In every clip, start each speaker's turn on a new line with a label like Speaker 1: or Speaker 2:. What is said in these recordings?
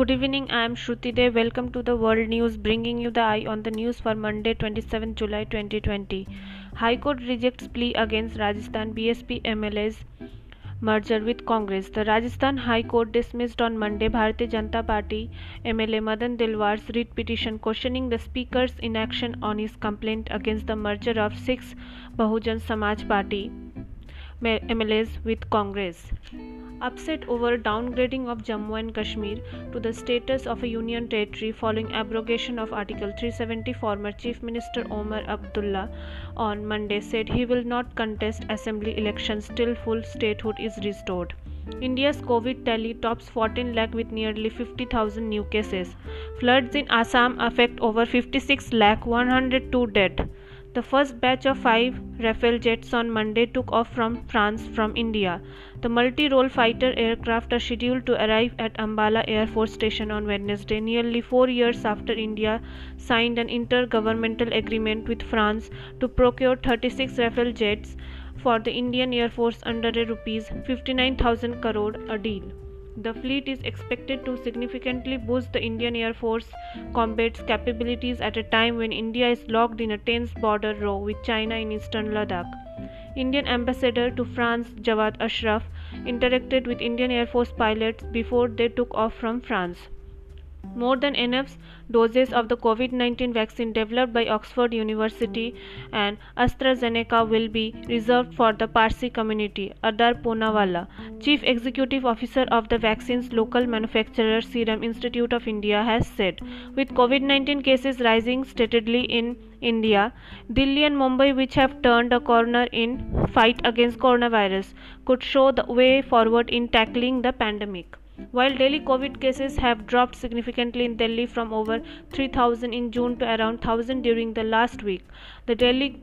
Speaker 1: Good evening, I am Shruti Dev. Welcome to the World News, bringing you the eye on the news for Monday, 27 July 2020. High Court rejects plea against Rajasthan BSP MLA's merger with Congress. The Rajasthan High Court dismissed on Monday Bharatiya Janata Party MLA Madan Dilawar's writ petition questioning the Speaker's inaction on his complaint against the merger of six Bahujan Samaj Party MLAs with Congress upset over downgrading of Jammu and Kashmir to the status of a union territory following abrogation of Article 370 former Chief Minister Omar Abdullah on Monday said he will not contest assembly elections till full statehood is restored. India's COVID tally tops 14 lakh with nearly 50,000 new cases. Floods in Assam affect over 56 lakh 102 dead. The first batch of five Rafale jets on Monday took off from France from India. The multi role fighter aircraft are scheduled to arrive at Ambala Air Force Station on Wednesday, nearly four years after India signed an intergovernmental agreement with France to procure 36 Rafale jets for the Indian Air Force under a rupees 59,000 crore a deal. The fleet is expected to significantly boost the Indian Air Force combat's capabilities at a time when India is locked in a tense border row with China in eastern Ladakh. Indian ambassador to France Jawed Ashraf interacted with Indian Air Force pilots before they took off from France. More than enough doses of the COVID 19 vaccine developed by Oxford University and AstraZeneca will be reserved for the Parsi community, Adar Poonawalla, Chief Executive Officer of the vaccine's local manufacturer Serum Institute of India, has said. With COVID 19 cases rising steadily in India, Delhi and Mumbai, which have turned a corner in fight against coronavirus, could show the way forward in tackling the pandemic. While daily COVID cases have dropped significantly in Delhi from over 3000 in June to around 1000 during the last week, the Delhi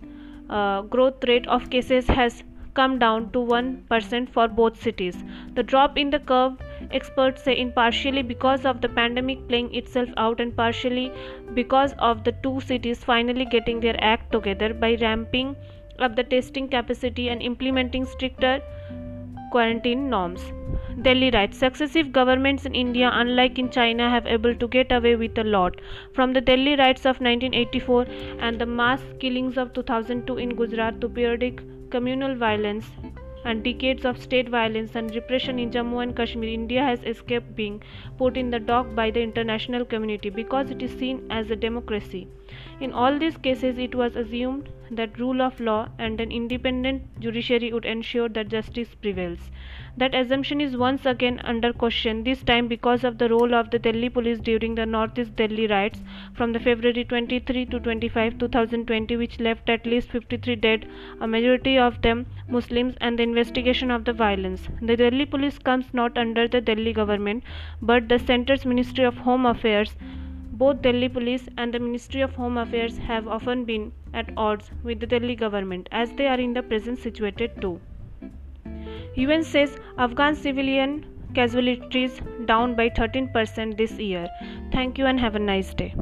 Speaker 1: uh, growth rate of cases has come down to 1% for both cities. The drop in the curve, experts say, in partially because of the pandemic playing itself out and partially because of the two cities finally getting their act together by ramping up the testing capacity and implementing stricter quarantine norms. Delhi writes Successive governments in India, unlike in China, have able to get away with a lot. From the Delhi riots of 1984 and the mass killings of 2002 in Gujarat to periodic communal violence and decades of state violence and repression in Jammu and Kashmir, India has escaped being put in the dock by the international community because it is seen as a democracy. In all these cases, it was assumed that rule of law and an independent judiciary would ensure that justice prevails. That assumption is once again under question, this time because of the role of the Delhi police during the Northeast Delhi riots from the February 23 to 25, 2020, which left at least 53 dead, a majority of them Muslims, and the investigation of the violence. The Delhi police comes not under the Delhi government but the centre's Ministry of Home Affairs. Both Delhi police and the Ministry of Home Affairs have often been at odds with the Delhi government as they are in the present situated too. UN says Afghan civilian casualties down by 13% this year. Thank you and have a nice day.